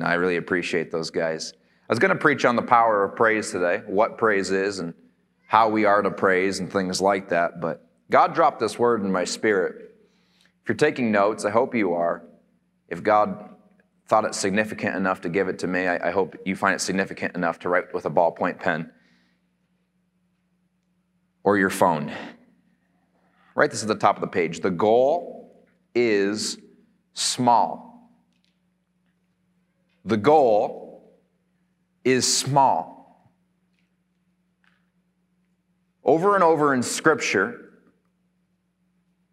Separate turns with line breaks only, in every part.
I really appreciate those guys. I was going to preach on the power of praise today, what praise is and how we are to praise and things like that, but God dropped this word in my spirit. If you're taking notes, I hope you are. If God thought it significant enough to give it to me, I, I hope you find it significant enough to write with a ballpoint pen or your phone. Write this at the top of the page. The goal is small. The goal is small. Over and over in Scripture,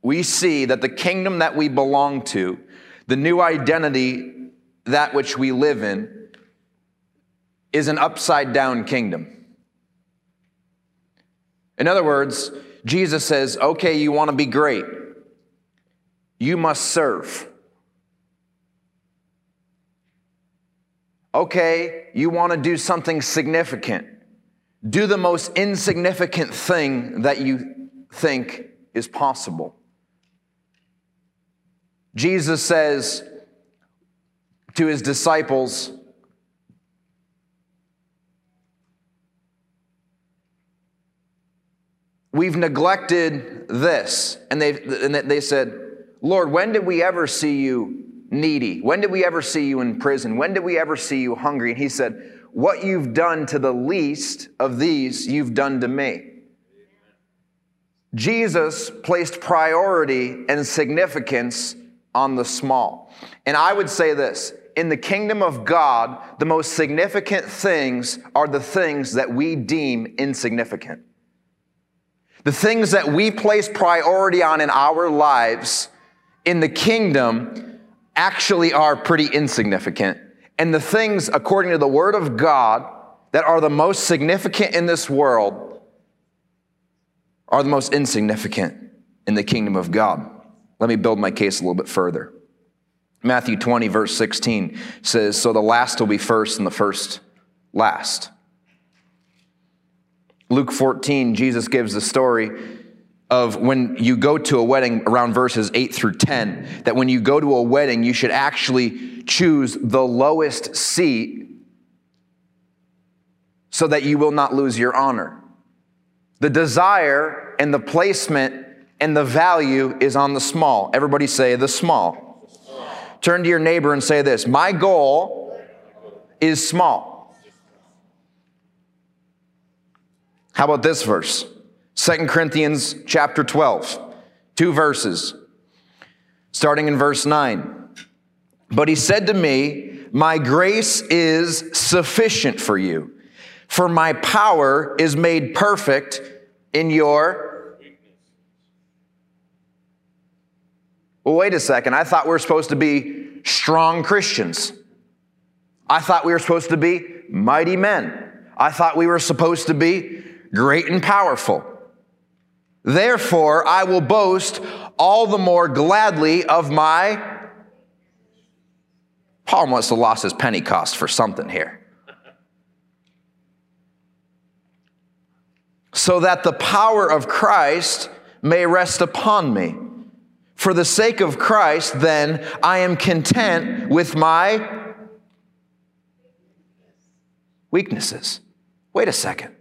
we see that the kingdom that we belong to, the new identity that which we live in, is an upside down kingdom. In other words, Jesus says, okay, you want to be great, you must serve. Okay, you want to do something significant. Do the most insignificant thing that you think is possible. Jesus says to his disciples, We've neglected this. And they, and they said, Lord, when did we ever see you needy? When did we ever see you in prison? When did we ever see you hungry? And he said, What you've done to the least of these, you've done to me. Jesus placed priority and significance on the small. And I would say this in the kingdom of God, the most significant things are the things that we deem insignificant. The things that we place priority on in our lives in the kingdom actually are pretty insignificant. And the things, according to the Word of God, that are the most significant in this world are the most insignificant in the kingdom of God. Let me build my case a little bit further. Matthew 20, verse 16 says, So the last will be first and the first last. Luke 14, Jesus gives the story of when you go to a wedding around verses 8 through 10, that when you go to a wedding, you should actually choose the lowest seat so that you will not lose your honor. The desire and the placement and the value is on the small. Everybody say the small. Turn to your neighbor and say this My goal is small. How about this verse? 2 Corinthians chapter 12, two verses, starting in verse 9. But he said to me, My grace is sufficient for you, for my power is made perfect in your Well, wait a second. I thought we were supposed to be strong Christians. I thought we were supposed to be mighty men. I thought we were supposed to be great and powerful. Therefore, I will boast all the more gladly of my. Paul must have lost his Pentecost for something here. So that the power of Christ may rest upon me. For the sake of Christ, then, I am content with my weaknesses. Wait a second.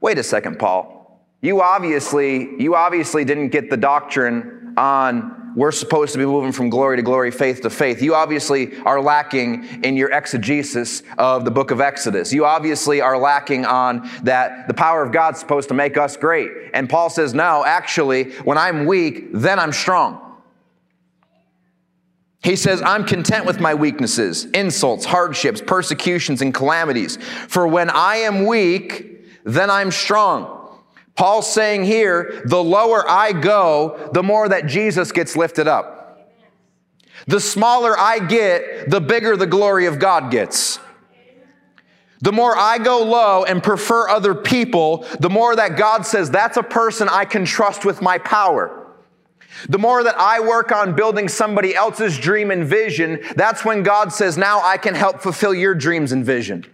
Wait a second, Paul. You obviously, you obviously didn't get the doctrine on we're supposed to be moving from glory to glory, faith to faith. You obviously are lacking in your exegesis of the book of Exodus. You obviously are lacking on that the power of God's supposed to make us great. And Paul says, no, actually, when I'm weak, then I'm strong. He says, I'm content with my weaknesses, insults, hardships, persecutions, and calamities. For when I am weak, then I'm strong. Paul's saying here, the lower I go, the more that Jesus gets lifted up. The smaller I get, the bigger the glory of God gets. The more I go low and prefer other people, the more that God says, that's a person I can trust with my power. The more that I work on building somebody else's dream and vision, that's when God says, now I can help fulfill your dreams and vision.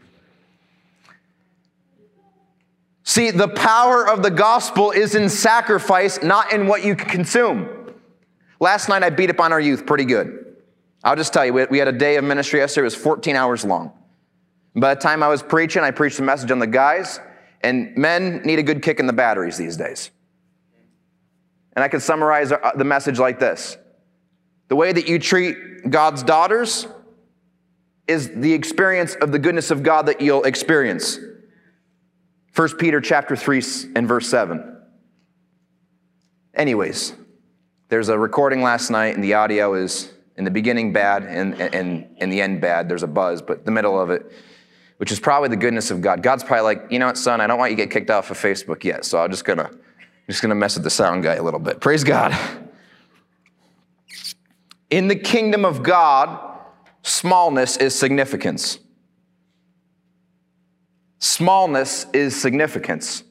See, the power of the gospel is in sacrifice, not in what you consume. Last night I beat up on our youth pretty good. I'll just tell you, we had a day of ministry yesterday, it was 14 hours long. By the time I was preaching, I preached a message on the guys, and men need a good kick in the batteries these days. And I could summarize uh, the message like this The way that you treat God's daughters is the experience of the goodness of God that you'll experience. 1 Peter chapter 3 and verse 7. Anyways, there's a recording last night, and the audio is in the beginning bad and, and, in the end bad. There's a buzz, but the middle of it, which is probably the goodness of God. God's probably like, you know what, son, I don't want you to get kicked off of Facebook yet, so I'm just gonna, I'm just gonna mess with the sound guy a little bit. Praise God. In the kingdom of God, smallness is significance. Smallness is significance.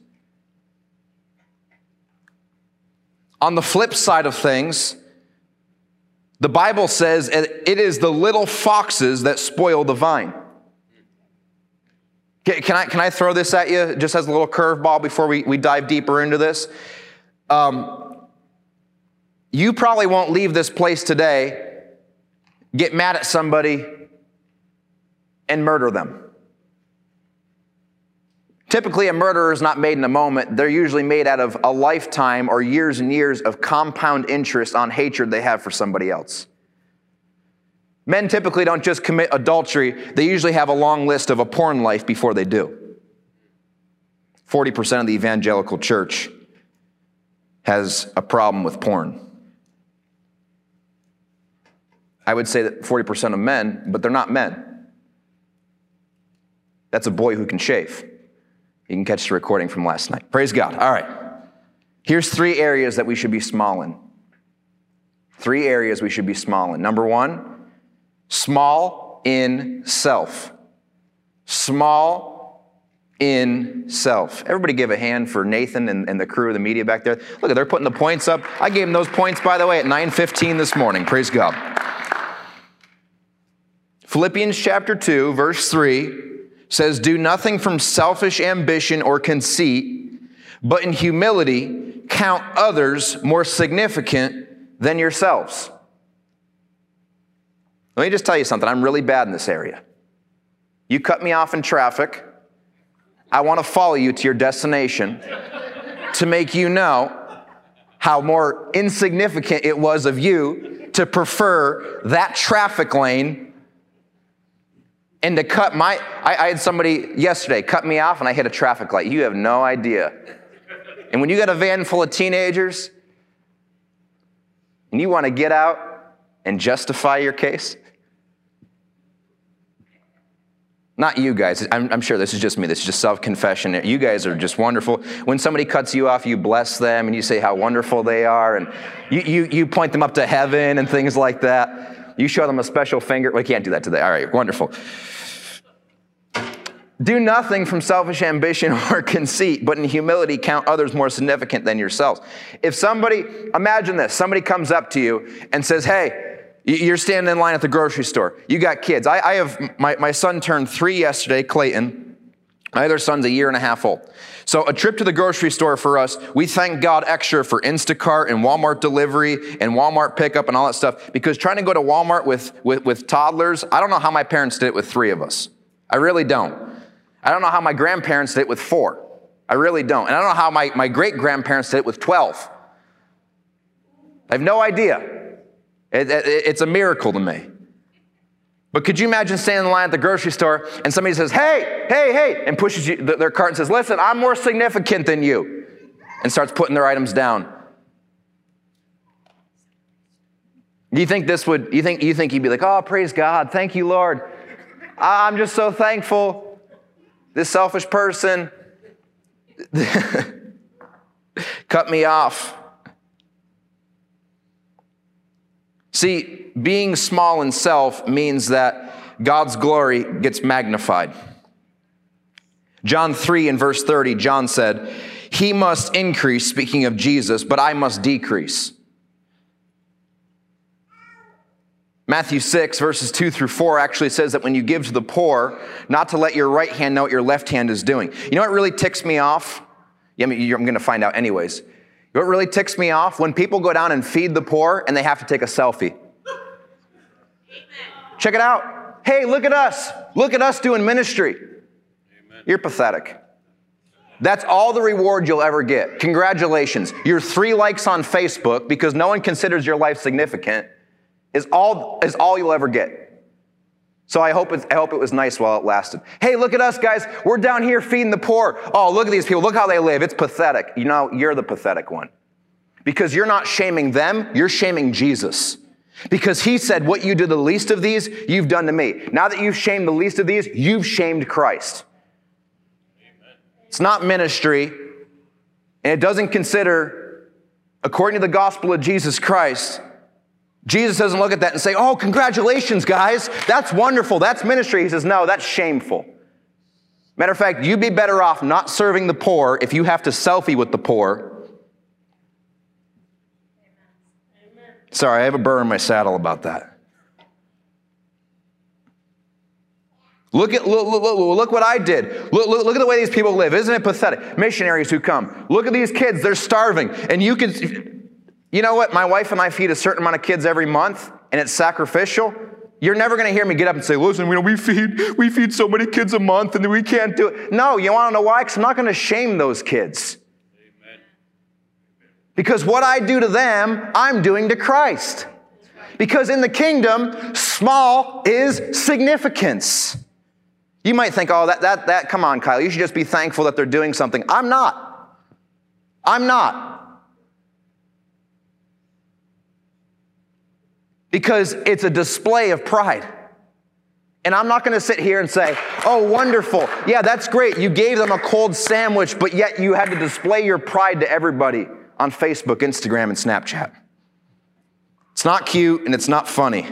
On the flip side of things, the Bible says it is the little foxes that spoil the vine. Can I, can I throw this at you just as a little curveball before we, we dive deeper into this? Um, you probably won't leave this place today, get mad at somebody, and murder them. Typically, a murderer is not made in a moment. They're usually made out of a lifetime or years and years of compound interest on hatred they have for somebody else. Men typically don't just commit adultery, they usually have a long list of a porn life before they do. 40% of the evangelical church has a problem with porn. I would say that 40% of men, but they're not men. That's a boy who can shave. You can catch the recording from last night. Praise God. All right. Here's three areas that we should be small in. Three areas we should be small in. Number one, small in self. Small in self. Everybody give a hand for Nathan and, and the crew of the media back there. Look, at they're putting the points up. I gave them those points, by the way, at 9.15 this morning. Praise God. Philippians chapter 2, verse 3 says, Do nothing from selfish ambition or conceit, but in humility count others more significant than yourselves. Let me just tell you something. I'm really bad in this area. You cut me off in traffic. I want to follow you to your destination to make you know how more insignificant it was of you to prefer that traffic lane and to cut my, I, I, had somebody yesterday cut me off and I hit a traffic light. You have no idea. And when you got a van full of teenagers and you want to get out and justify your case, not you guys. I'm, I'm, sure this is just me. This is just self confession. You guys are just wonderful. When somebody cuts you off, you bless them and you say how wonderful they are. And you, you, you point them up to heaven and things like that. You show them a special finger. We can't do that today. All right, wonderful. Do nothing from selfish ambition or conceit, but in humility count others more significant than yourselves. If somebody, imagine this, somebody comes up to you and says, Hey, you're standing in line at the grocery store. You got kids. I, I have, my, my son turned three yesterday, Clayton. My other son's a year and a half old. So a trip to the grocery store for us, we thank God extra for Instacart and Walmart delivery and Walmart pickup and all that stuff because trying to go to Walmart with, with, with toddlers, I don't know how my parents did it with three of us. I really don't. I don't know how my grandparents did it with four. I really don't. And I don't know how my, my great grandparents did it with 12. I have no idea. It, it, it's a miracle to me. But could you imagine standing in line at the grocery store and somebody says, hey, hey, hey, and pushes you, their cart and says, listen, I'm more significant than you, and starts putting their items down? Do you think this would, you think, you think he'd be like, oh, praise God, thank you, Lord. I'm just so thankful. This selfish person cut me off. See, being small in self means that God's glory gets magnified. John 3 and verse 30, John said, He must increase, speaking of Jesus, but I must decrease. Matthew 6, verses 2 through 4 actually says that when you give to the poor, not to let your right hand know what your left hand is doing. You know what really ticks me off? Yeah, I mean, I'm going to find out anyways. You know what really ticks me off? When people go down and feed the poor and they have to take a selfie. Check it out. Hey, look at us. Look at us doing ministry. You're pathetic. That's all the reward you'll ever get. Congratulations. Your three likes on Facebook, because no one considers your life significant, is all, is all you'll ever get. So I hope, it, I hope it was nice while it lasted. Hey, look at us, guys. We're down here feeding the poor. Oh, look at these people. Look how they live. It's pathetic. You know, you're the pathetic one. Because you're not shaming them, you're shaming Jesus. Because he said, What you do the least of these, you've done to me. Now that you've shamed the least of these, you've shamed Christ. It's not ministry, and it doesn't consider, according to the gospel of Jesus Christ, Jesus doesn't look at that and say, Oh, congratulations, guys. That's wonderful. That's ministry. He says, No, that's shameful. Matter of fact, you'd be better off not serving the poor if you have to selfie with the poor. Sorry, I have a burr in my saddle about that. Look at look, look, look, what I did. Look, look, look at the way these people live. Isn't it pathetic? Missionaries who come. Look at these kids. They're starving. And you can, you know what? My wife and I feed a certain amount of kids every month, and it's sacrificial. You're never going to hear me get up and say, listen, we, we, feed, we feed so many kids a month and we can't do it. No, you want to know why? Because I'm not going to shame those kids. Amen. Because what I do to them, I'm doing to Christ. Because in the kingdom, small is significance. You might think, oh, that, that, that, come on, Kyle, you should just be thankful that they're doing something. I'm not. I'm not. Because it's a display of pride. And I'm not going to sit here and say, oh, wonderful. Yeah, that's great. You gave them a cold sandwich, but yet you had to display your pride to everybody on Facebook, Instagram, and Snapchat. It's not cute and it's not funny.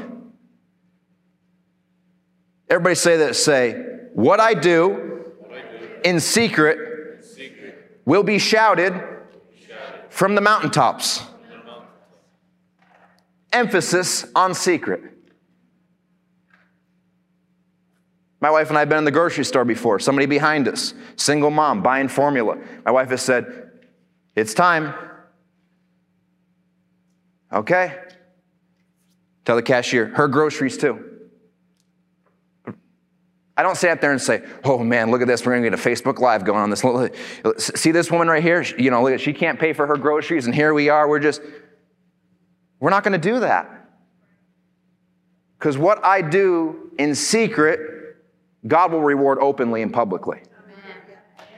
Everybody say that, say, what I do in secret will be shouted from the mountaintops. Emphasis on secret. My wife and I have been in the grocery store before. Somebody behind us, single mom, buying formula. My wife has said, It's time. Okay. Tell the cashier, her groceries too. I don't sit there and say, oh man, look at this. We're going to get a Facebook Live going on this. See this woman right here? You know, look, she can't pay for her groceries, and here we are. We're just, we're not going to do that. Because what I do in secret, God will reward openly and publicly.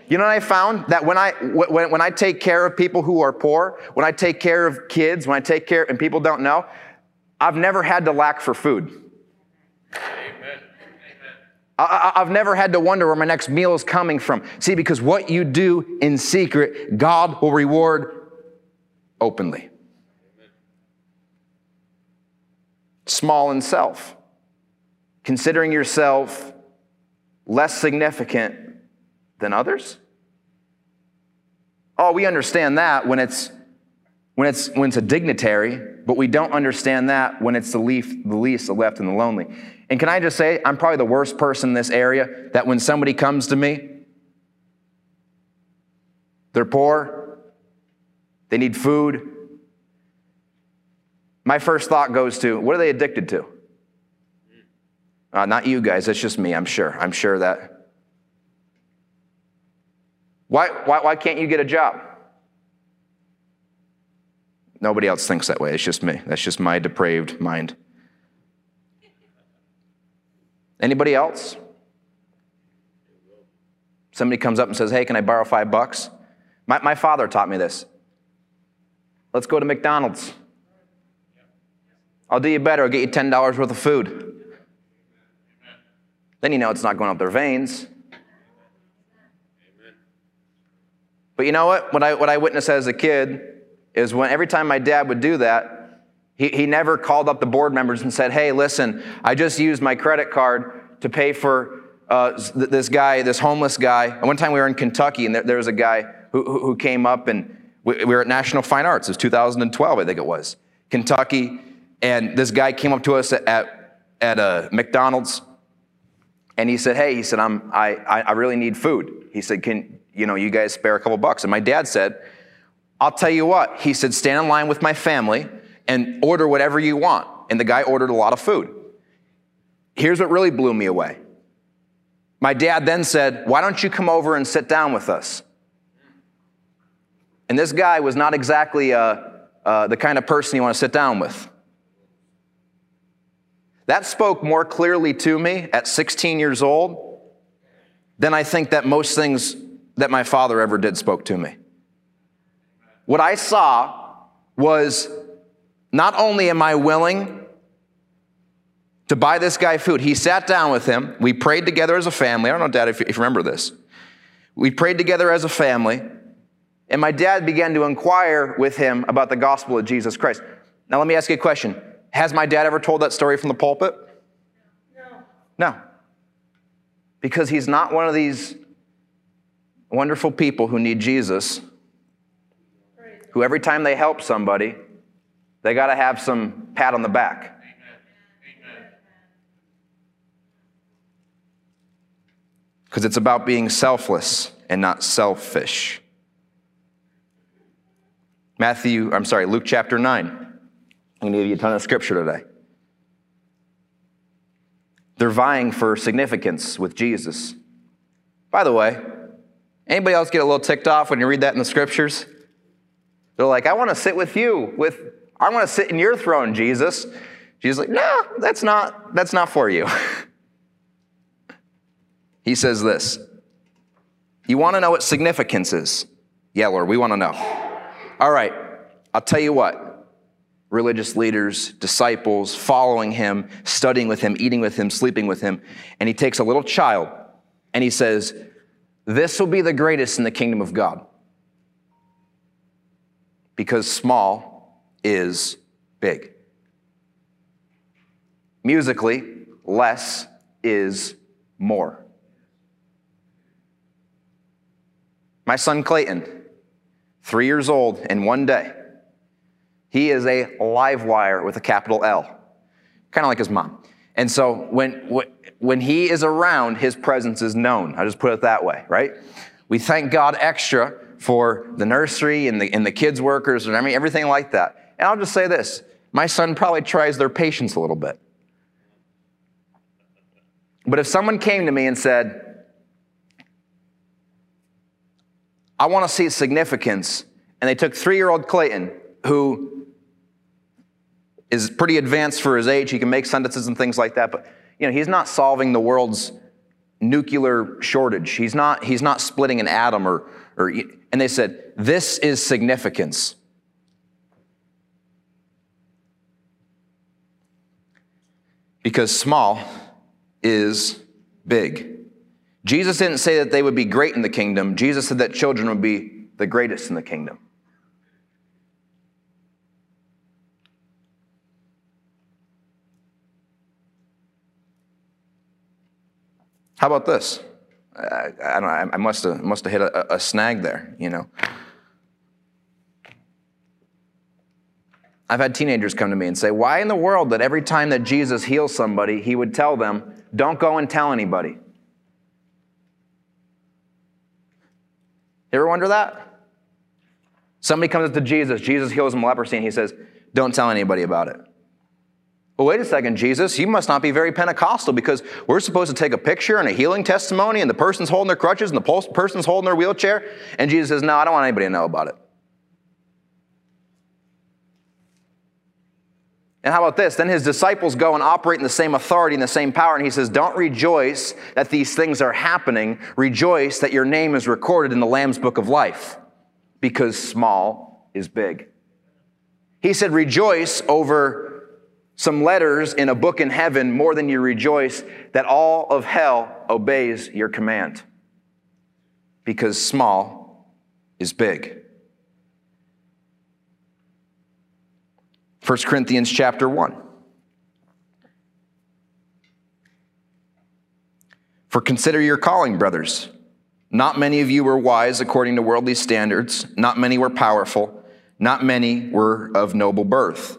You know what I found? That when I, when, when I take care of people who are poor, when I take care of kids, when I take care, and people don't know, I've never had to lack for food. I, have never had to wonder where my next meal is coming from. See, because what you do in secret, God will reward openly. Small in self, considering yourself less significant than others. Oh, we understand that when it's when it's when it's a dignitary, but we don't understand that when it's the least, the least, the left, and the lonely. And can I just say, I'm probably the worst person in this area that when somebody comes to me, they're poor, they need food. My first thought goes to, what are they addicted to? Uh, not you guys, it's just me, I'm sure. I'm sure that. Why, why, why can't you get a job? Nobody else thinks that way. It's just me. That's just my depraved mind. Anybody else? Somebody comes up and says, Hey, can I borrow five bucks? My, my father taught me this. Let's go to McDonald's. I'll do you better. I'll get you $10 worth of food. Then you know it's not going up their veins. But you know what? What I, what I witnessed as a kid is when every time my dad would do that, he, he never called up the board members and said, Hey, listen, I just used my credit card to pay for uh, this guy, this homeless guy. One time we were in Kentucky and there, there was a guy who, who came up and we were at National Fine Arts. It was 2012, I think it was. Kentucky. And this guy came up to us at, at, at a McDonald's and he said, Hey, he said, I'm, I, I really need food. He said, Can you know, you guys spare a couple bucks? And my dad said, I'll tell you what. He said, Stand in line with my family and order whatever you want. And the guy ordered a lot of food. here's what really blew me away. My dad then said, Why don't you come over and sit down with us? And this guy was not exactly uh, uh, the kind of person you want to sit down with. That spoke more clearly to me at 16 years old than I think that most things that my father ever did spoke to me. What I saw was not only am I willing to buy this guy food, he sat down with him. We prayed together as a family. I don't know, Dad, if you remember this. We prayed together as a family, and my dad began to inquire with him about the gospel of Jesus Christ. Now, let me ask you a question Has my dad ever told that story from the pulpit? No. No. Because he's not one of these wonderful people who need Jesus, who every time they help somebody, they got to have some pat on the back. Because it's about being selfless and not selfish. Matthew, I'm sorry, Luke chapter 9. I'm going to give you a ton of scripture today. They're vying for significance with Jesus. By the way, Anybody else get a little ticked off when you read that in the scriptures? They're like, I want to sit with you, with I want to sit in your throne, Jesus. Jesus like, no, that's not, that's not for you. he says this. You want to know what significance is? Yeah, Lord, we want to know. All right, I'll tell you what. Religious leaders, disciples, following him, studying with him, eating with him, sleeping with him. And he takes a little child and he says, this will be the greatest in the kingdom of God. Because small is big. Musically, less is more. My son Clayton, three years old, in one day, he is a live wire with a capital L, kind of like his mom. And so when, when he is around, his presence is known. I just put it that way, right? We thank God extra for the nursery and the, and the kids' workers and everything like that. And I'll just say this my son probably tries their patience a little bit. But if someone came to me and said, I want to see significance, and they took three year old Clayton, who is pretty advanced for his age, he can make sentences and things like that, but you know, he's not solving the world's nuclear shortage. He's not, he's not splitting an atom or, or, and they said, this is significance. Because small is big. Jesus didn't say that they would be great in the kingdom. Jesus said that children would be the greatest in the kingdom. How about this? I, I don't I must have must have hit a, a snag there, you know. I've had teenagers come to me and say, Why in the world that every time that Jesus heals somebody, he would tell them, Don't go and tell anybody? You ever wonder that? Somebody comes up to Jesus, Jesus heals him leprosy, and he says, Don't tell anybody about it. Well, wait a second, Jesus, you must not be very Pentecostal because we're supposed to take a picture and a healing testimony, and the person's holding their crutches and the person's holding their wheelchair. And Jesus says, No, I don't want anybody to know about it. And how about this? Then his disciples go and operate in the same authority and the same power. And he says, Don't rejoice that these things are happening. Rejoice that your name is recorded in the Lamb's book of life because small is big. He said, Rejoice over some letters in a book in heaven more than you rejoice that all of hell obeys your command. Because small is big. 1 Corinthians chapter 1. For consider your calling, brothers. Not many of you were wise according to worldly standards, not many were powerful, not many were of noble birth.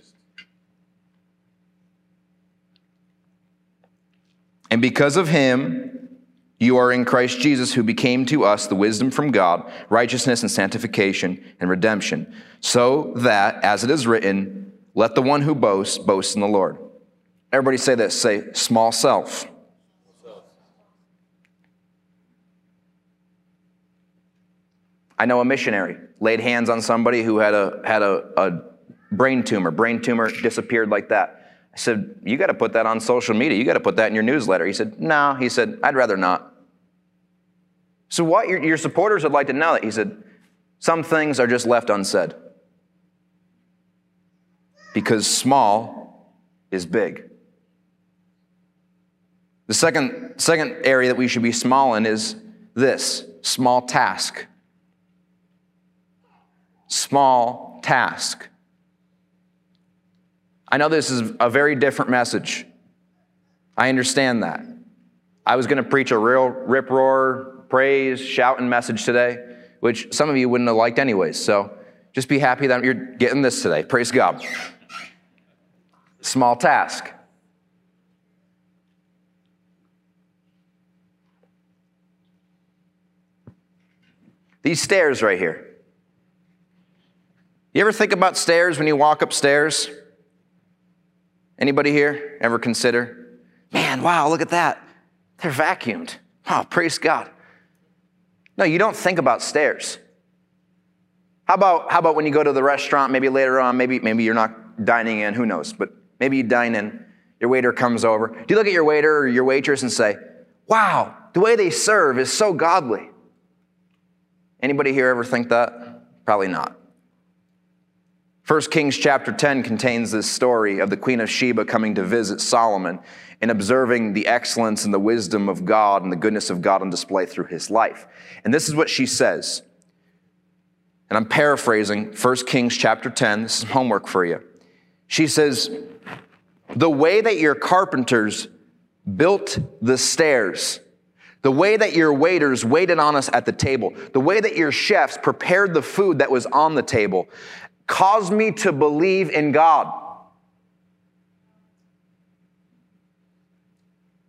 And because of him, you are in Christ Jesus, who became to us the wisdom from God, righteousness and sanctification and redemption, so that, as it is written, let the one who boasts boast in the Lord. Everybody say this say, small self. I know a missionary laid hands on somebody who had a, had a, a brain tumor. Brain tumor disappeared like that. I said, You got to put that on social media. You got to put that in your newsletter. He said, No. He said, I'd rather not. So, what your, your supporters would like to know that. He said, Some things are just left unsaid. Because small is big. The second, second area that we should be small in is this small task. Small task. I know this is a very different message. I understand that. I was going to preach a real rip roar, praise, shouting message today, which some of you wouldn't have liked anyways. So just be happy that you're getting this today. Praise God. Small task. These stairs right here. You ever think about stairs when you walk upstairs? Anybody here ever consider? Man, wow, look at that. They're vacuumed. Oh, praise God. No, you don't think about stairs. How about, how about when you go to the restaurant, maybe later on, maybe, maybe you're not dining in, who knows, but maybe you dine in, your waiter comes over. Do you look at your waiter or your waitress and say, wow, the way they serve is so godly? Anybody here ever think that? Probably not. 1 Kings chapter 10 contains this story of the Queen of Sheba coming to visit Solomon and observing the excellence and the wisdom of God and the goodness of God on display through his life. And this is what she says. And I'm paraphrasing 1 Kings chapter 10. This is homework for you. She says, The way that your carpenters built the stairs, the way that your waiters waited on us at the table, the way that your chefs prepared the food that was on the table, caused me to believe in God.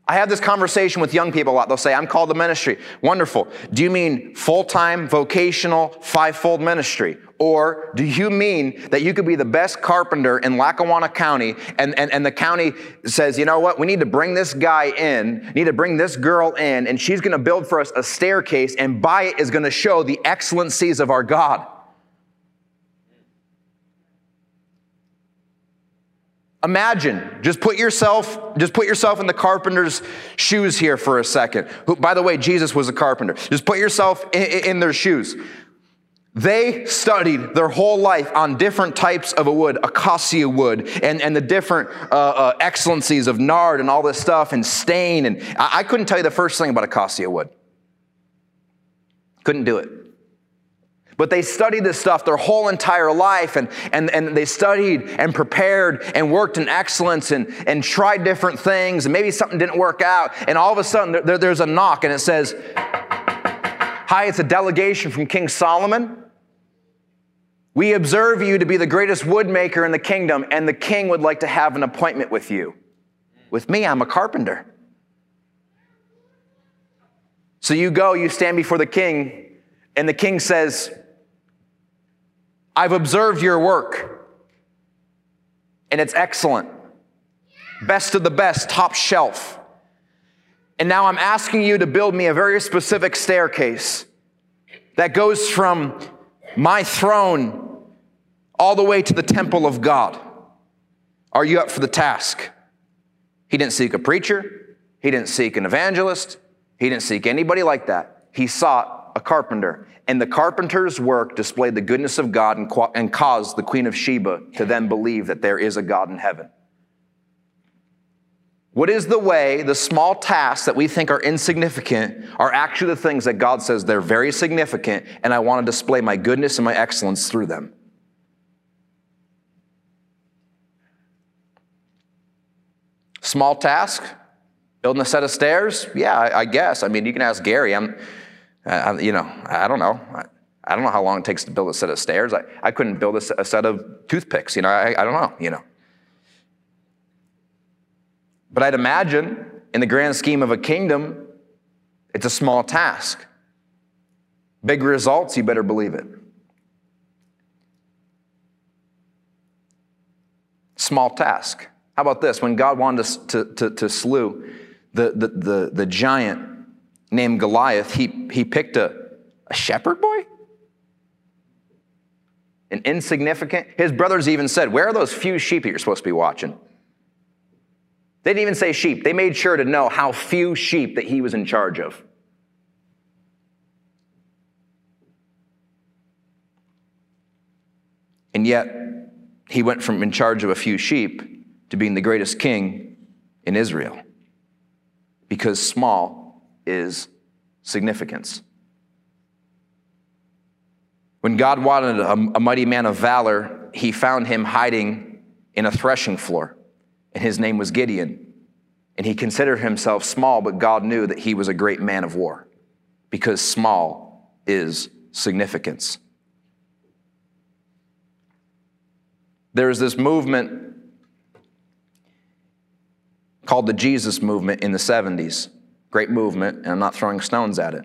I have this conversation with young people a lot. They'll say, I'm called to ministry. Wonderful. Do you mean full time, vocational, five-fold ministry? Or do you mean that you could be the best carpenter in Lackawanna County and, and, and the county says, you know what, we need to bring this guy in, need to bring this girl in, and she's going to build for us a staircase, and by it is going to show the excellencies of our God? Imagine, just put yourself, just put yourself in the carpenter's shoes here for a second. Who, by the way, Jesus was a carpenter. Just put yourself in, in their shoes. They studied their whole life on different types of a wood, acacia wood, and, and the different uh, uh, excellencies of nard and all this stuff, and stain. And I, I couldn't tell you the first thing about acacia wood. Couldn't do it. But they studied this stuff their whole entire life, and, and, and they studied and prepared and worked in excellence and, and tried different things, and maybe something didn't work out, and all of a sudden there, there's a knock, and it says, Hi, it's a delegation from King Solomon. We observe you to be the greatest woodmaker in the kingdom, and the king would like to have an appointment with you. With me, I'm a carpenter. So you go, you stand before the king, and the king says, I've observed your work, and it's excellent. Best of the best, top shelf. And now I'm asking you to build me a very specific staircase that goes from my throne all the way to the temple of God. Are you up for the task? He didn't seek a preacher, he didn't seek an evangelist, he didn't seek anybody like that. He sought carpenter. And the carpenter's work displayed the goodness of God and, and caused the Queen of Sheba to then believe that there is a God in heaven. What is the way the small tasks that we think are insignificant are actually the things that God says they're very significant, and I want to display my goodness and my excellence through them? Small task, Building a set of stairs? Yeah, I, guess. I mean, you can ask Gary. I'm, uh, you know, I don't know. I, I, don't know how long it takes to build a set of stairs. I, I couldn't build a, a set of toothpicks. You know, I, I don't know, you know. But I'd imagine in the grand scheme of a kingdom, it's a small task. Big results, you better believe it. Small task. How about this? When God wanted to, to, to, to slew the, the, the, the giant named Goliath, he, he picked a, a shepherd boy? An insignificant? His brothers even said, Where are those few sheep that you're supposed to be watching? They didn't even say sheep. They made sure to know how few sheep that he was in charge of. And yet, he went from in charge of a few sheep to being the greatest king in Israel. Because small is significance. When God wanted a, a mighty man of valor, he found him hiding in a threshing floor, and his name was Gideon. And he considered himself small, but God knew that he was a great man of war because small is significance. There's this movement called the Jesus movement in the 70s. Great movement, and I'm not throwing stones at it.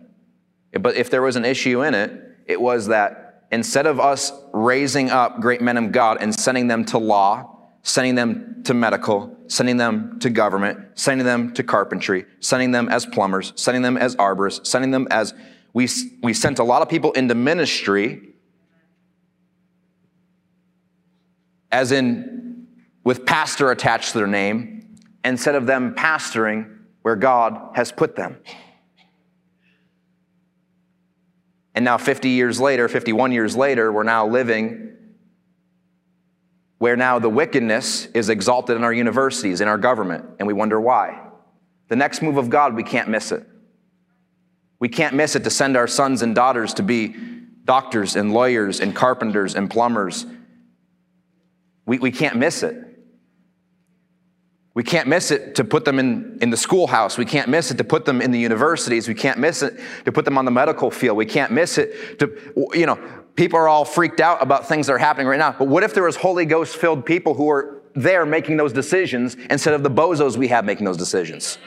But if there was an issue in it, it was that instead of us raising up great men of God and sending them to law, sending them to medical, sending them to government, sending them to carpentry, sending them as plumbers, sending them as arborists, sending them as we, we sent a lot of people into ministry as in with pastor attached to their name, instead of them pastoring where God has put them. And now, 50 years later, 51 years later, we're now living where now the wickedness is exalted in our universities, in our government, and we wonder why. The next move of God, we can't miss it. We can't miss it to send our sons and daughters to be doctors and lawyers and carpenters and plumbers we, we can't miss it. We can't miss it to put them in, in the schoolhouse. We can't miss it to put them in the universities. We can't miss it to put them on the medical field. We can't miss it to, you know, people are all freaked out about things that are happening right now. But what if there was Holy Ghost filled people who are there making those decisions instead of the bozos we have making those decisions?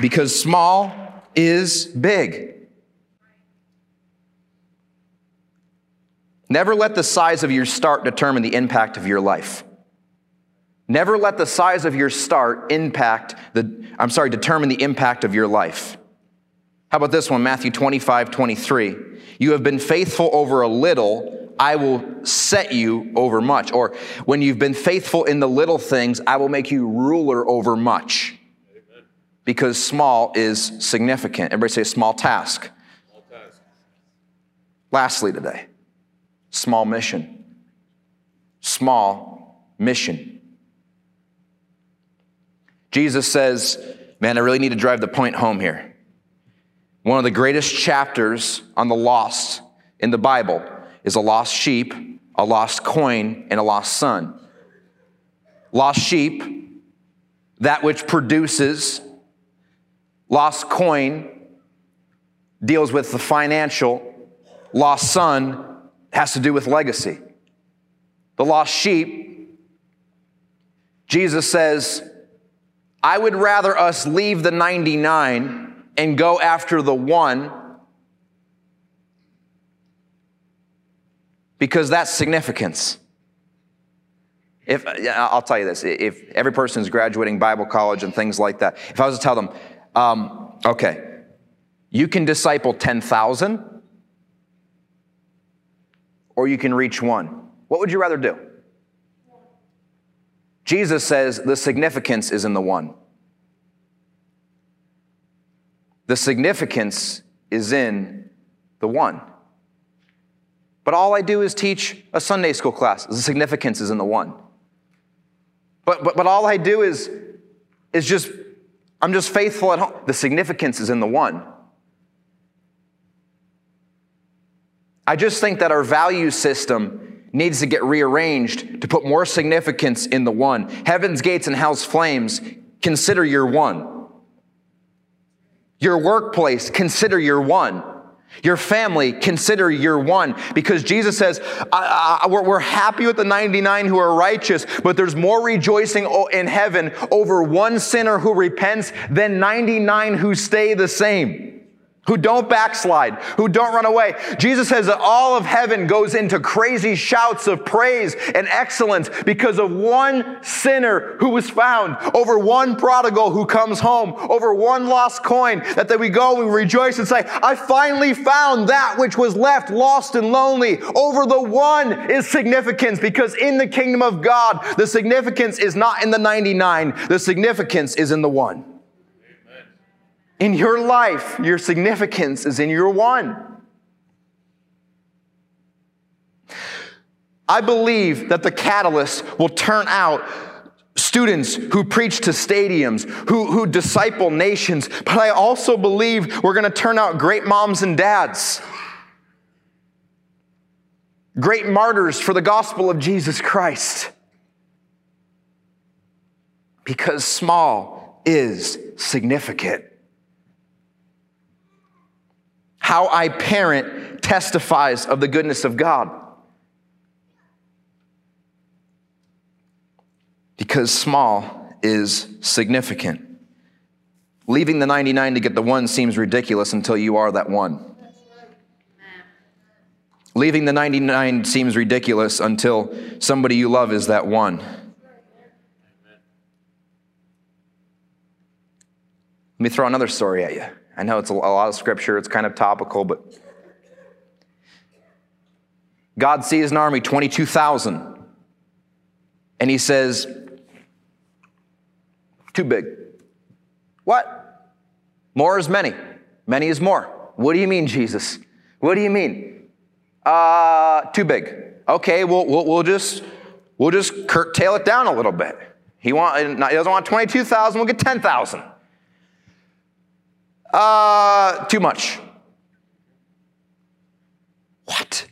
Because small is big. Never let the size of your start determine the impact of your life. Never let the size of your start impact the, I'm sorry, determine the impact of your life. How about this one, Matthew 25, 23? You have been faithful over a little, I will set you over much. Or when you've been faithful in the little things, I will make you ruler over much. Because small is significant. Everybody say small task. Small task. Lastly, today, small mission. Small mission. Jesus says, Man, I really need to drive the point home here. One of the greatest chapters on the lost in the Bible is a lost sheep, a lost coin, and a lost son. Lost sheep, that which produces, lost coin deals with the financial, lost son has to do with legacy. The lost sheep, Jesus says, I would rather us leave the 99 and go after the one because that's significance. If I'll tell you this, if every person is graduating Bible college and things like that, if I was to tell them, um, okay, you can disciple 10,000 or you can reach one. What would you rather do? Jesus says the significance is in the one. The significance is in the one. But all I do is teach a Sunday school class. The significance is in the one. But, but, but all I do is, is just, I'm just faithful at home. The significance is in the one. I just think that our value system needs to get rearranged to put more significance in the one. Heaven's gates and hell's flames, consider your one. Your workplace, consider your one. Your family, consider your one. Because Jesus says, I, I, we're, we're happy with the 99 who are righteous, but there's more rejoicing in heaven over one sinner who repents than 99 who stay the same who don't backslide, who don't run away. Jesus says that all of heaven goes into crazy shouts of praise and excellence because of one sinner who was found, over one prodigal who comes home, over one lost coin, that then we go, we rejoice and say, I finally found that which was left lost and lonely. Over the one is significance because in the kingdom of God, the significance is not in the 99, the significance is in the one. In your life, your significance is in your one. I believe that the catalyst will turn out students who preach to stadiums, who, who disciple nations, but I also believe we're going to turn out great moms and dads, great martyrs for the gospel of Jesus Christ. Because small is significant. How I parent testifies of the goodness of God. Because small is significant. Leaving the 99 to get the one seems ridiculous until you are that one. Leaving the 99 seems ridiculous until somebody you love is that one. Let me throw another story at you. I know it's a lot of scripture, it's kind of topical, but God sees an army, 22,000, and he says, too big. What? More is many. Many is more. What do you mean, Jesus? What do you mean? Uh, too big. Okay, we'll, we'll, we'll just we'll just curtail it down a little bit. He, want, he doesn't want 22,000, we'll get 10,000. Uh, too much. What?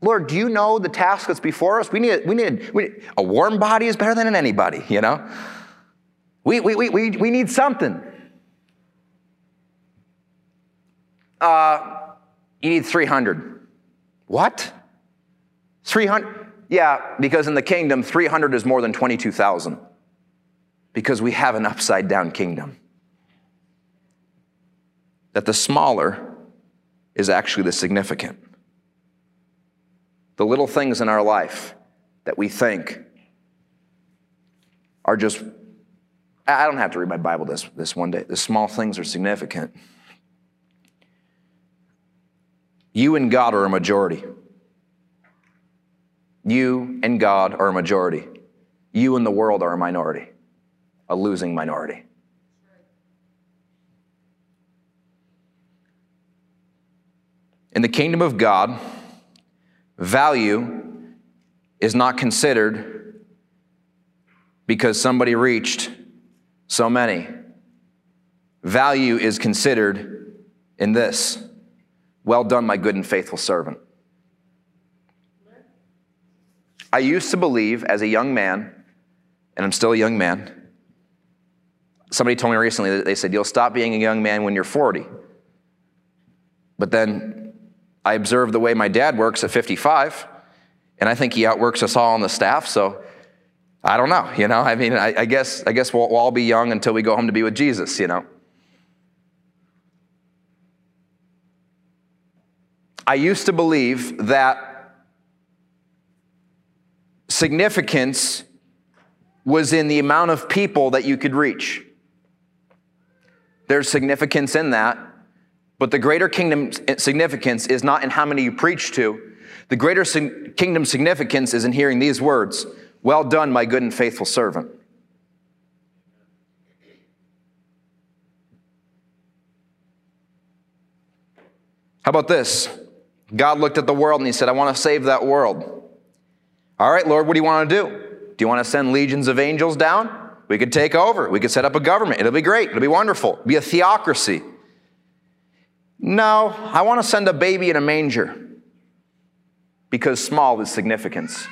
Lord, do you know the task that's before us? We need, we need, we need a warm body is better than anybody, you know? We, we, we, we, we need something. Uh, you need 300. What? 300? Yeah, because in the kingdom, 300 is more than 22,000. Because we have an upside down kingdom that the smaller is actually the significant. The little things in our life that we think are just, I don't have to read my Bible this, this one day. The small things are significant. You and God are a majority. You and God are a majority. You and the world are a minority, a losing minority. In the kingdom of God, value is not considered because somebody reached so many. Value is considered in this Well done, my good and faithful servant. I used to believe as a young man, and I'm still a young man. Somebody told me recently that they said, You'll stop being a young man when you're 40. But then I observe the way my dad works at 55, and I think he outworks us all on the staff, so I don't know, you know? I mean, I, I guess, I guess we'll, we'll all be young until we go home to be with Jesus, you know? I used to believe that significance was in the amount of people that you could reach. There's significance in that. But the greater kingdom significance is not in how many you preach to. The greater kingdom significance is in hearing these words Well done, my good and faithful servant. How about this? God looked at the world and he said, I want to save that world. All right, Lord, what do you want to do? Do you want to send legions of angels down? We could take over. We could set up a government. It'll be great. It'll be wonderful. It'll be a theocracy. No, I want to send a baby in a manger. because small is significance.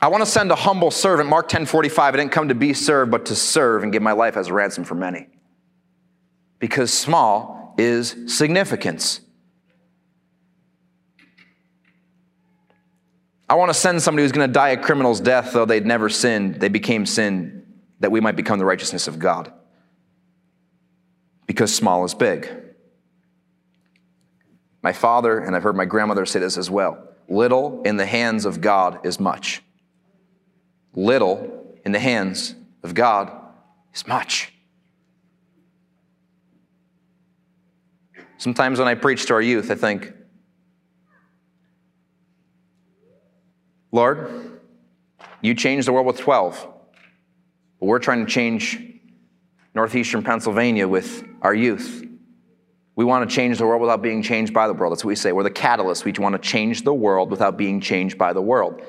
I want to send a humble servant. Mark 10 45, I didn't come to be served, but to serve and give my life as a ransom for many. Because small is significance. I want to send somebody who's going to die a criminal's death, though they'd never sinned. They became sin that we might become the righteousness of God. Because small is big. My father, and I've heard my grandmother say this as well little in the hands of God is much. Little in the hands of God is much. Sometimes when I preach to our youth, I think, Lord, you changed the world with 12. But we're trying to change northeastern Pennsylvania with our youth. We want to change the world without being changed by the world. That's what we say. We're the catalyst. We want to change the world without being changed by the world.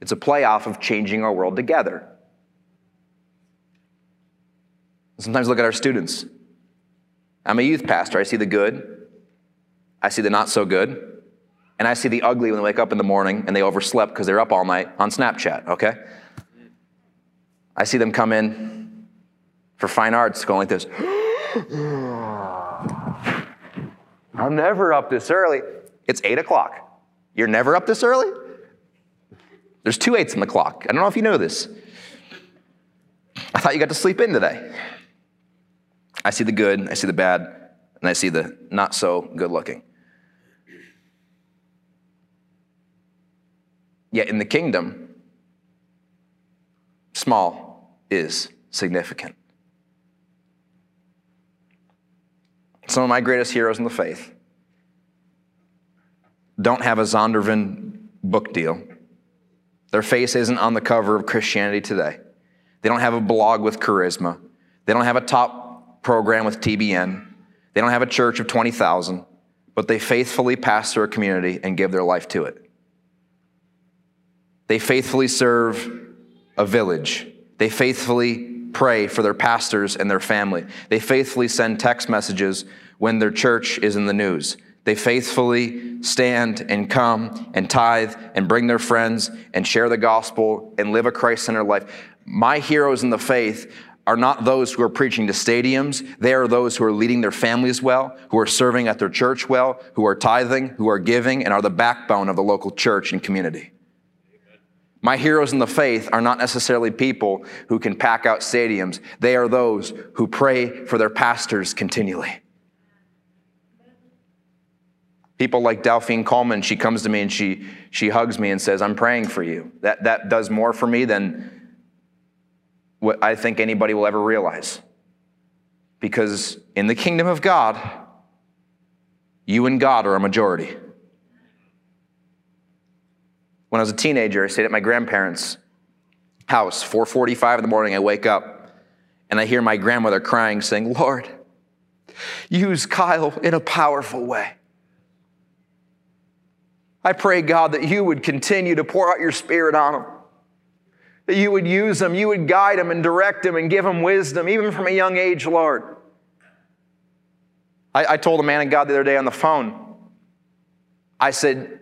It's a playoff of changing our world together. Sometimes look at our students. I'm a youth pastor. I see the good, I see the not so good, and I see the ugly when they wake up in the morning and they overslept because they're up all night on Snapchat, okay? I see them come in for fine arts going like this. I'm never up this early. It's eight o'clock. You're never up this early? There's two eights in the clock. I don't know if you know this. I thought you got to sleep in today. I see the good, I see the bad, and I see the not so good looking. Yet in the kingdom, small is significant. Some of my greatest heroes in the faith don't have a Zondervan book deal. Their face isn't on the cover of Christianity Today. They don't have a blog with charisma. They don't have a top program with TBN. They don't have a church of 20,000, but they faithfully pastor a community and give their life to it. They faithfully serve a village. They faithfully pray for their pastors and their family. They faithfully send text messages when their church is in the news. They faithfully stand and come and tithe and bring their friends and share the gospel and live a Christ centered life. My heroes in the faith are not those who are preaching to stadiums. They are those who are leading their families well, who are serving at their church well, who are tithing, who are giving, and are the backbone of the local church and community. My heroes in the faith are not necessarily people who can pack out stadiums. They are those who pray for their pastors continually. People like Delphine Coleman, she comes to me and she, she hugs me and says, I'm praying for you. That, that does more for me than what I think anybody will ever realize. Because in the kingdom of God, you and God are a majority. When I was a teenager, I stayed at my grandparents' house, 4:45 in the morning. I wake up and I hear my grandmother crying, saying, "Lord, use Kyle in a powerful way." I pray, God, that you would continue to pour out your spirit on them, That you would use them, you would guide them and direct them and give them wisdom, even from a young age, Lord. I, I told a man of God the other day on the phone, I said,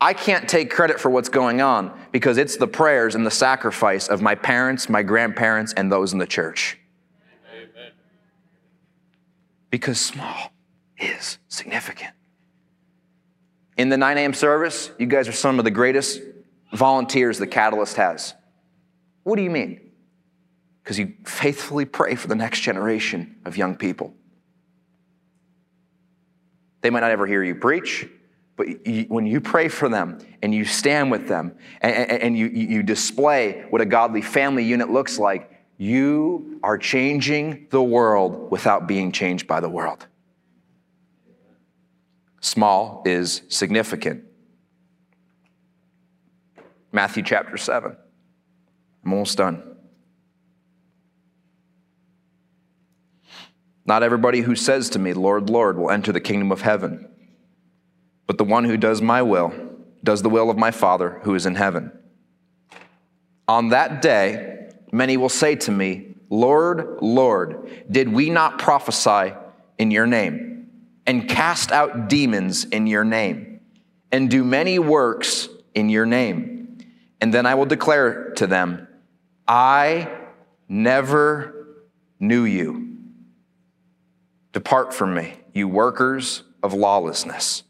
I can't take credit for what's going on because it's the prayers and the sacrifice of my parents, my grandparents, and those in the church. Amen. Because small is significant. In the 9 a.m. service, you guys are some of the greatest volunteers the Catalyst has. What do you mean? Because you faithfully pray for the next generation of young people. They might not ever hear you preach, but you, when you pray for them and you stand with them and, and you, you display what a godly family unit looks like, you are changing the world without being changed by the world. Small is significant. Matthew chapter 7. I'm almost done. Not everybody who says to me, Lord, Lord, will enter the kingdom of heaven but the one who does my will does the will of my Father who is in heaven. On that day, many will say to me, Lord, Lord, did we not prophesy in your name? And cast out demons in your name, and do many works in your name. And then I will declare to them, I never knew you. Depart from me, you workers of lawlessness.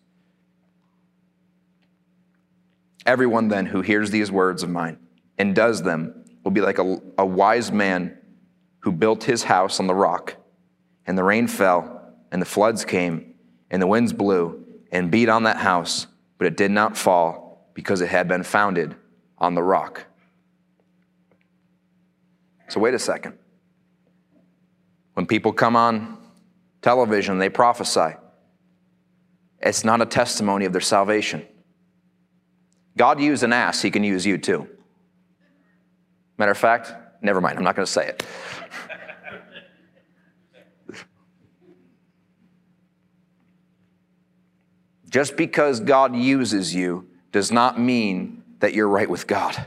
Everyone then who hears these words of mine and does them will be like a, a wise man who built his house on the rock. And the rain fell, and the floods came, and the winds blew and beat on that house, but it did not fall because it had been founded on the rock. So, wait a second. When people come on television, they prophesy, it's not a testimony of their salvation. God used an ass, he can use you too. Matter of fact, never mind, I'm not going to say it. Just because God uses you does not mean that you're right with God.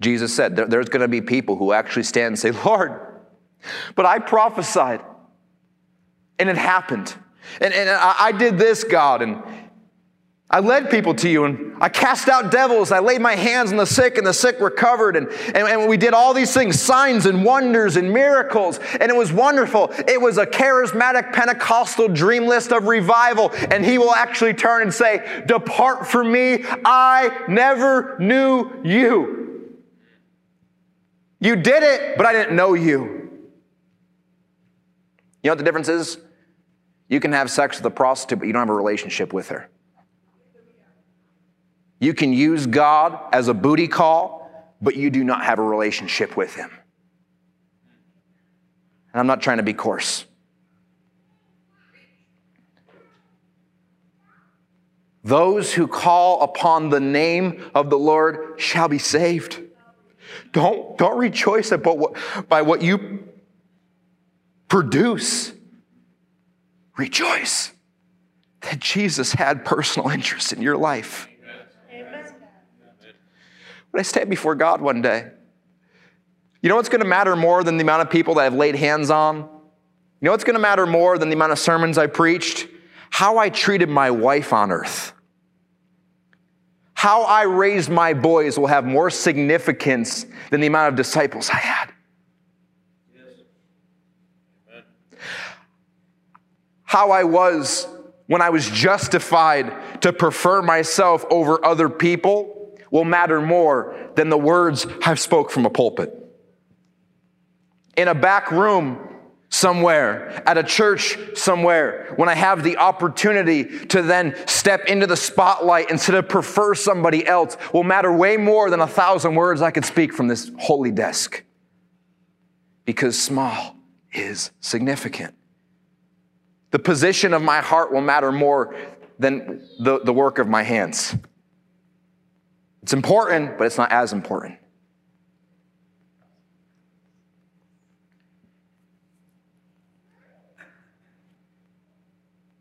Jesus said there's going to be people who actually stand and say, Lord, but I prophesied and it happened. And, and I, I did this, God, and, I led people to you and I cast out devils. I laid my hands on the sick and the sick recovered. And, and, and, we did all these things, signs and wonders and miracles. And it was wonderful. It was a charismatic Pentecostal dream list of revival. And he will actually turn and say, Depart from me. I never knew you. You did it, but I didn't know you. You know what the difference is? You can have sex with a prostitute, but you don't have a relationship with her. You can use God as a booty call, but you do not have a relationship with Him. And I'm not trying to be coarse. Those who call upon the name of the Lord shall be saved. Don't, don't rejoice about what, by what you produce. Rejoice that Jesus had personal interest in your life. When I stand before God one day, you know what's going to matter more than the amount of people that I've laid hands on? You know what's going to matter more than the amount of sermons I preached? How I treated my wife on earth. How I raised my boys will have more significance than the amount of disciples I had. How I was when I was justified to prefer myself over other people will matter more than the words I've spoke from a pulpit. In a back room somewhere, at a church somewhere, when I have the opportunity to then step into the spotlight instead of prefer somebody else will matter way more than a thousand words I could speak from this holy desk. Because small is significant. The position of my heart will matter more than the, the work of my hands. It's important, but it's not as important.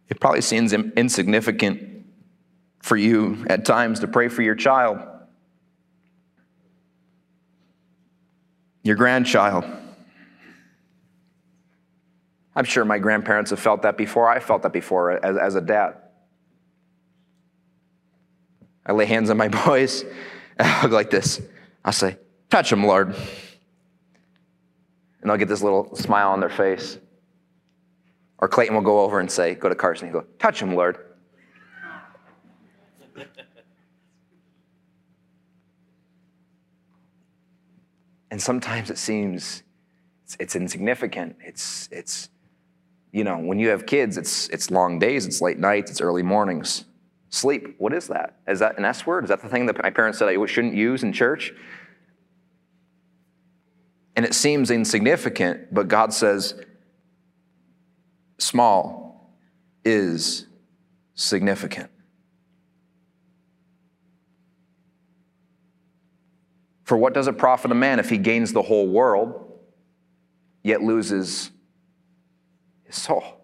It probably seems insignificant for you at times to pray for your child, your grandchild. I'm sure my grandparents have felt that before. I felt that before as, as a dad. I lay hands on my boys, I look like this. I say, Touch them, Lord. And they'll get this little smile on their face. Or Clayton will go over and say, Go to Carson. He'll go, Touch him, Lord. and sometimes it seems it's, it's, insignificant. It's, it's, you know, when you have kids, it's, it's long days, it's late nights, it's early mornings. Sleep, what is that? Is that an S word? Is that the thing that my parents said I shouldn't use in church? And it seems insignificant, but God says, small is significant. For what does it profit a man if he gains the whole world, yet loses his soul?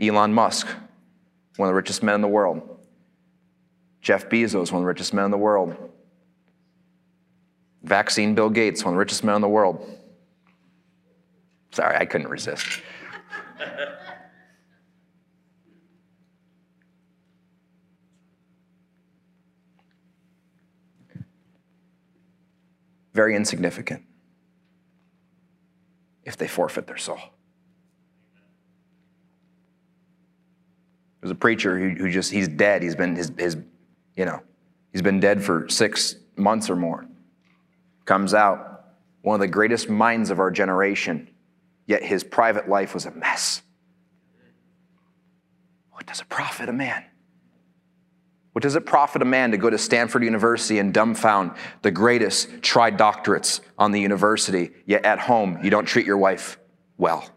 Elon Musk, one of the richest men in the world. Jeff Bezos, one of the richest men in the world. Vaccine Bill Gates, one of the richest men in the world. Sorry, I couldn't resist. Very insignificant if they forfeit their soul. There's a preacher who, who just, he's dead. He's been, his, his, you know, he's been dead for six months or more. Comes out, one of the greatest minds of our generation, yet his private life was a mess. What does it profit a man? What does it profit a man to go to Stanford University and dumbfound the greatest tried doctorates on the university, yet at home you don't treat your wife well?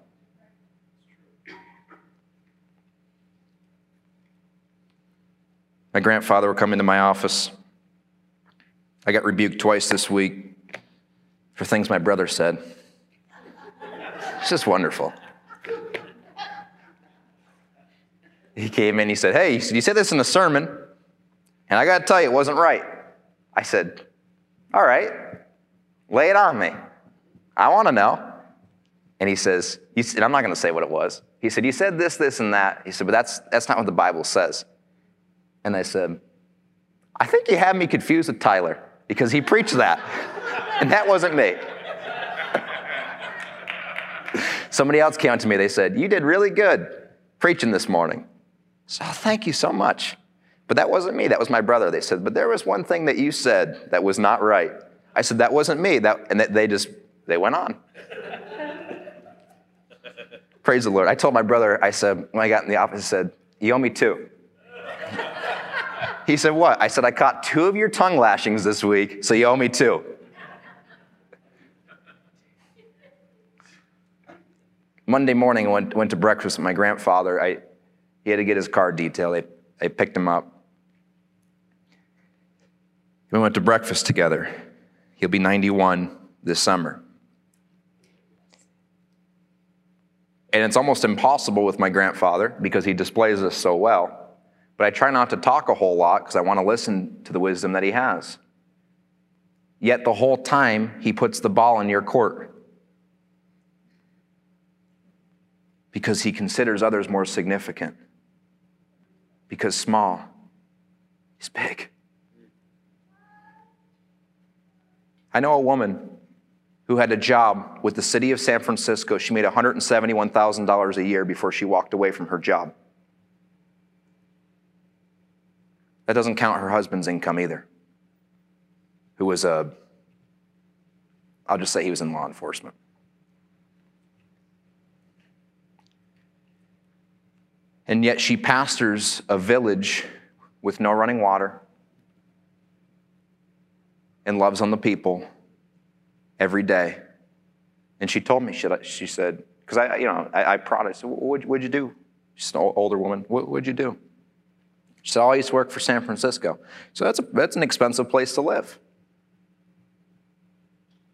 My grandfather would come into my office. I got rebuked twice this week for things my brother said. It's just wonderful. He came in, he said, Hey, you said this in a sermon. And I got to tell you, it wasn't right. I said, All right, lay it on me. I want to know. And he says, and I'm not going to say what it was. He said, You said this, this, and that. He said, But that's, that's not what the Bible says. And I said, I think you have me confused with Tyler because he preached that. and that wasn't me. Somebody else came to me. They said, You did really good preaching this morning. So oh, thank you so much. But that wasn't me, that was my brother. They said, But there was one thing that you said that was not right. I said, That wasn't me. That, and they just, they went on. Praise the Lord. I told my brother, I said, when I got in the office, I said, You owe me two. He said, What? I said, I caught two of your tongue lashings this week, so you owe me two. Monday morning, I went, went to breakfast with my grandfather. I, he had to get his car detailed. They, they picked him up. We went to breakfast together. He'll be 91 this summer. And it's almost impossible with my grandfather because he displays us so well. But I try not to talk a whole lot because I want to listen to the wisdom that he has. Yet the whole time, he puts the ball in your court because he considers others more significant. Because small is big. I know a woman who had a job with the city of San Francisco. She made $171,000 a year before she walked away from her job. That doesn't count her husband's income either, who was a, I'll just say he was in law enforcement. And yet she pastors a village with no running water, and loves on the people every day. And she told me, she said, because I, you know, I, I prodded. I said, what, would you do? She's an older woman. What would you do? Oh, I used to work for San Francisco. So that's, a, that's an expensive place to live.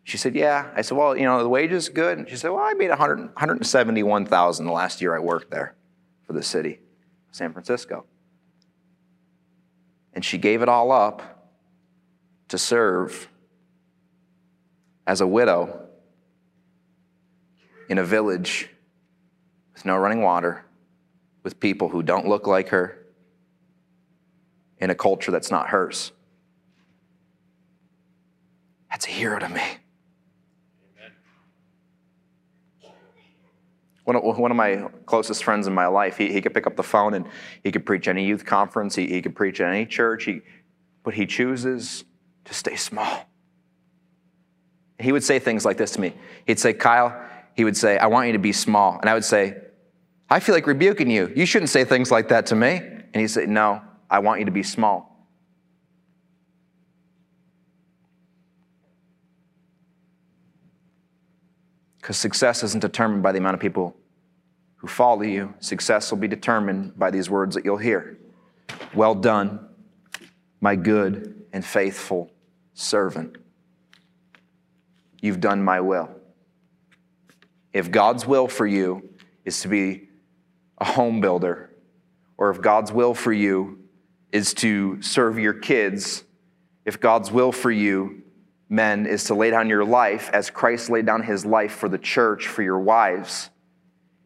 She said, yeah. I said, well, you know, the wage is good. And she said, well, I made 100, 171000 the last year I worked there for the city, San Francisco. And she gave it all up to serve as a widow in a village with no running water, with people who don't look like her, in a culture that's not hers. That's a hero to me. One of, one of my closest friends in my life, he, he could pick up the phone and he could preach any youth conference, he, he could preach at any church, he, but he chooses to stay small. He would say things like this to me. He'd say, Kyle, he would say, I want you to be small. And I would say, I feel like rebuking you. You shouldn't say things like that to me. And he'd say, No, I want you to be small. Because success isn't determined by the amount of people who follow you. Success will be determined by these words that you'll hear Well done, my good and faithful servant. You've done my will. If God's will for you is to be a home builder, or if God's will for you is to serve your kids, if God's will for you men, is to lay down your life as Christ laid down his life for the church, for your wives.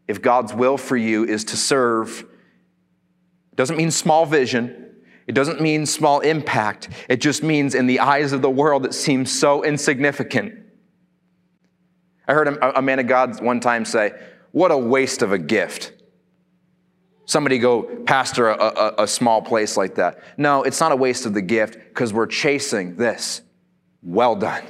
If God's will for you is to serve, it doesn't mean small vision. It doesn't mean small impact. It just means in the eyes of the world it seems so insignificant. I heard a man of God one time say, What a waste of a gift. Somebody go pastor a, a, a small place like that. No, it's not a waste of the gift because we're chasing this. Well done.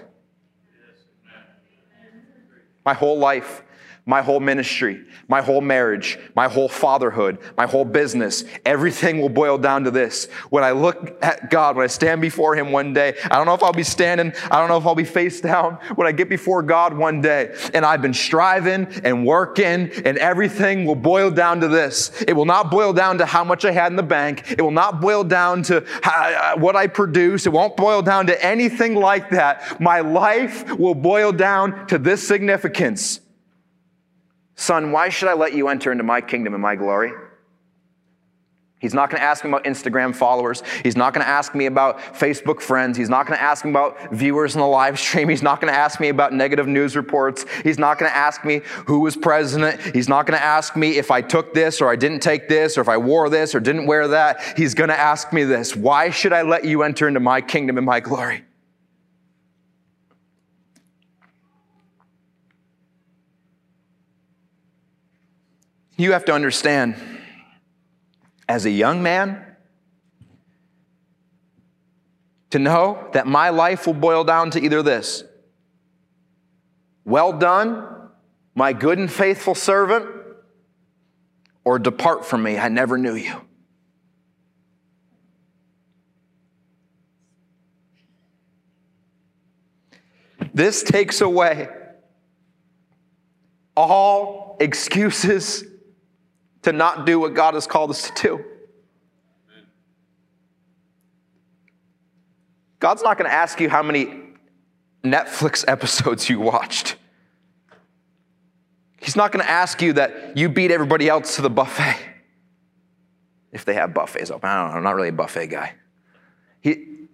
My whole life, my whole ministry, my whole marriage, my whole fatherhood, my whole business, everything will boil down to this. When I look at God, when I stand before Him one day, I don't know if I'll be standing, I don't know if I'll be face down when I get before God one day. And I've been striving and working, and everything will boil down to this. It will not boil down to how much I had in the bank. It will not boil down to how, uh, what I produce. It won't boil down to anything like that. My life will boil down to this significance Son, why should I let you enter into my kingdom and my glory? He's not going to ask me about Instagram followers. He's not going to ask me about Facebook friends. He's not going to ask me about viewers in the live stream. He's not going to ask me about negative news reports. He's not going to ask me who was president. He's not going to ask me if I took this or I didn't take this or if I wore this or didn't wear that. He's going to ask me this Why should I let you enter into my kingdom and my glory? You have to understand, as a young man, to know that my life will boil down to either this Well done, my good and faithful servant, or depart from me, I never knew you. This takes away all excuses to not do what God has called us to do. God's not going to ask you how many Netflix episodes you watched. He's not going to ask you that you beat everybody else to the buffet. If they have buffets open. I don't know. I'm not really a buffet guy. He,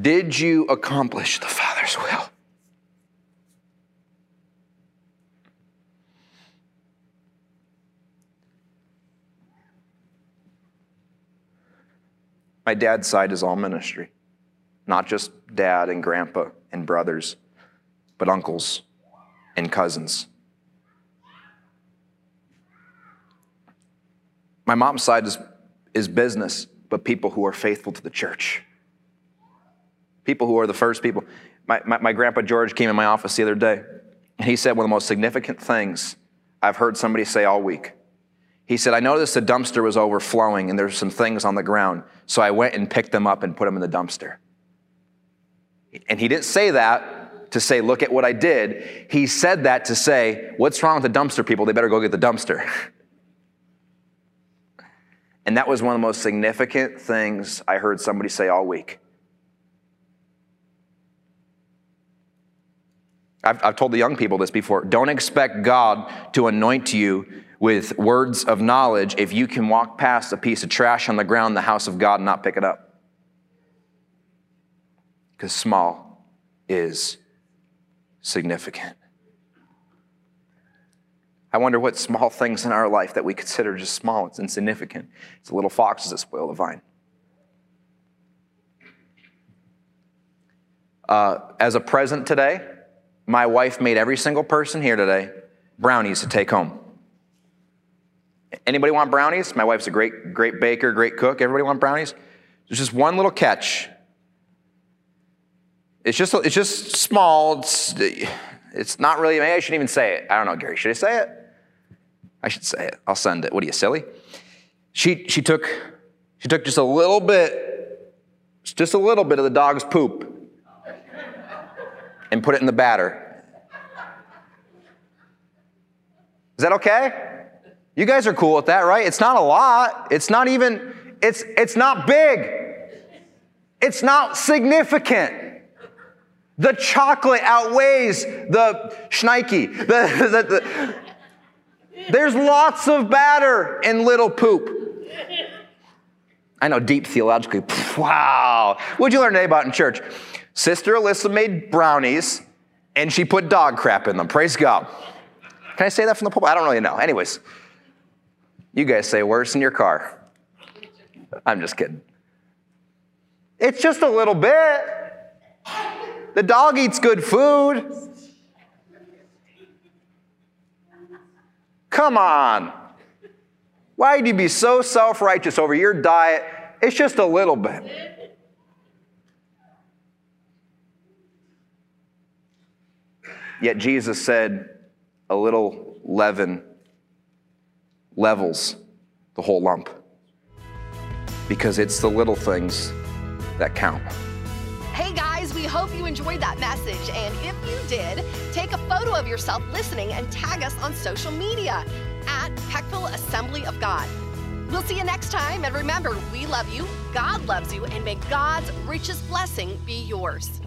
did you accomplish the Father's will? My dad's side is all ministry, not just dad and grandpa and brothers, but uncles and cousins. My mom's side is, is business, but people who are faithful to the church. People who are the first people. My, my, my grandpa George came in my office the other day, and he said one of the most significant things I've heard somebody say all week. He said, I noticed the dumpster was overflowing and there's some things on the ground. So I went and picked them up and put them in the dumpster. And he didn't say that to say, look at what I did. He said that to say, what's wrong with the dumpster people? They better go get the dumpster. and that was one of the most significant things I heard somebody say all week. I've, I've told the young people this before. Don't expect God to anoint you with words of knowledge if you can walk past a piece of trash on the ground in the house of God and not pick it up. Because small is significant. I wonder what small things in our life that we consider just small, it's insignificant. It's the little foxes that spoil the vine. Uh, as a present today, my wife made every single person here today brownies to take home. Anybody want brownies? My wife's a great, great baker, great cook. Everybody want brownies? There's just one little catch. It's just, it's just small. It's, it's not really, maybe I shouldn't even say it. I don't know, Gary. Should I say it? I should say it. I'll send it. What are you, silly? She, she, took, she took just a little bit, just a little bit of the dog's poop and put it in the batter. Is that okay? You guys are cool with that, right? It's not a lot. It's not even, it's, it's not big. It's not significant. The chocolate outweighs the schnikey. The, the, the, there's lots of batter in little poop. I know deep theologically. Wow. What'd you learn today about in church? Sister Alyssa made brownies and she put dog crap in them. Praise God. Can I say that from the pulpit? I don't really know. Anyways, you guys say worse in your car. I'm just kidding. It's just a little bit. The dog eats good food. Come on. Why'd you be so self righteous over your diet? It's just a little bit. Yet Jesus said, a little leaven levels the whole lump because it's the little things that count.
Hey guys, we hope you enjoyed that message. And if you did, take a photo of yourself listening and tag us on social media at Peckville Assembly of God. We'll see you next time. And remember, we love you, God loves you, and may God's richest blessing be yours.